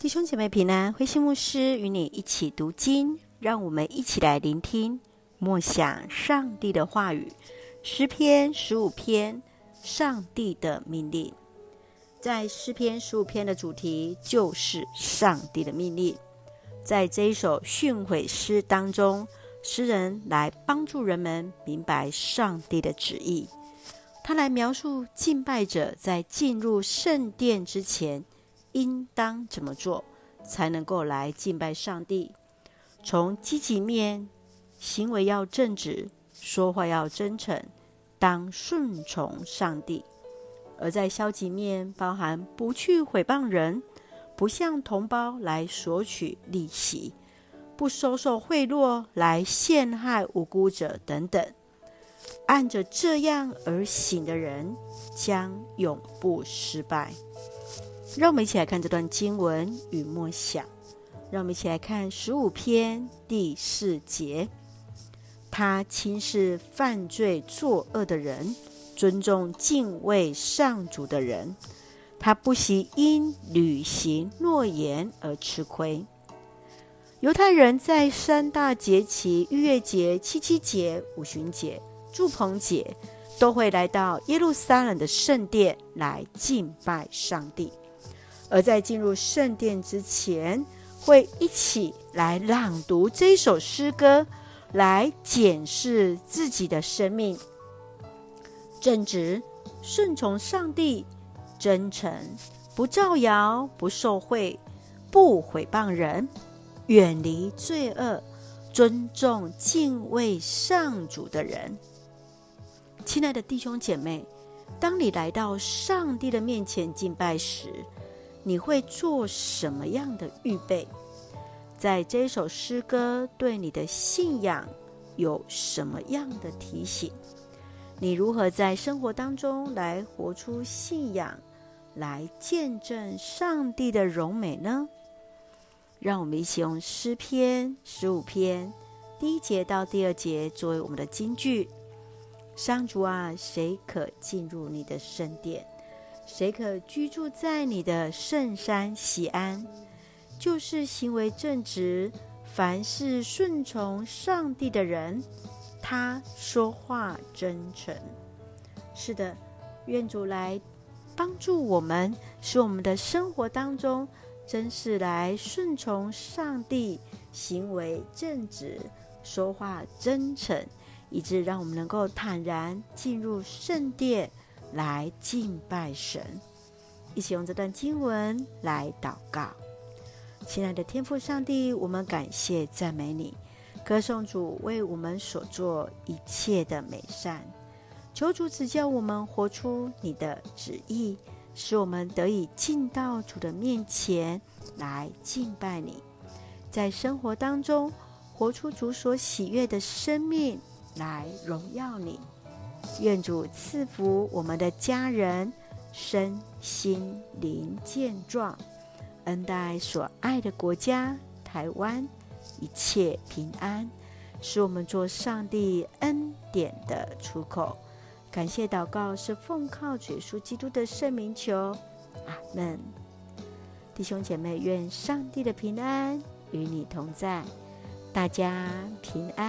弟兄姐妹平安，慧馨牧师与你一起读经，让我们一起来聆听默想上帝的话语。诗篇十五篇，上帝的命令。在诗篇十五篇的主题就是上帝的命令。在这一首训诲诗当中，诗人来帮助人们明白上帝的旨意。他来描述敬拜者在进入圣殿之前，应当怎么做，才能够来敬拜上帝？从积极面，行为要正直，说话要真诚，当顺从上帝；而在消极面，包含不去毁谤人，不向同胞来索取利息，不收受贿赂来陷害无辜者等等。按着这样而行的人，将永不失败。让我们一起来看这段经文与默想。让我们一起来看十五篇第四节：他轻视犯罪作恶的人，尊重敬畏上主的人。他不惜因履行诺言而吃亏。犹太人在三大节期——逾越节、七七节、五旬节、祝棚节，都会来到耶路撒冷的圣殿来敬拜上帝。而在进入圣殿之前，会一起来朗读这首诗歌，来检视自己的生命，正直、顺从上帝、真诚、不造谣、不受贿、不毁谤人、远离罪恶、尊重敬畏上主的人。亲爱的弟兄姐妹，当你来到上帝的面前敬拜时，你会做什么样的预备？在这首诗歌对你的信仰有什么样的提醒？你如何在生活当中来活出信仰，来见证上帝的荣美呢？让我们一起用诗篇十五篇第一节到第二节作为我们的金句。上主啊，谁可进入你的圣殿？谁可居住在你的圣山喜安？就是行为正直、凡事顺从上帝的人，他说话真诚。是的，愿主来帮助我们，使我们的生活当中真是来顺从上帝，行为正直，说话真诚，以致让我们能够坦然进入圣殿。来敬拜神，一起用这段经文来祷告。亲爱的天父上帝，我们感谢赞美你，歌颂主为我们所做一切的美善。求主指教我们活出你的旨意，使我们得以进到主的面前来敬拜你，在生活当中活出主所喜悦的生命来荣耀你。愿主赐福我们的家人身心灵健壮，恩待所爱的国家台湾一切平安，使我们做上帝恩典的出口。感谢祷告是奉靠主耶稣基督的圣名求，阿门。弟兄姐妹，愿上帝的平安与你同在，大家平安。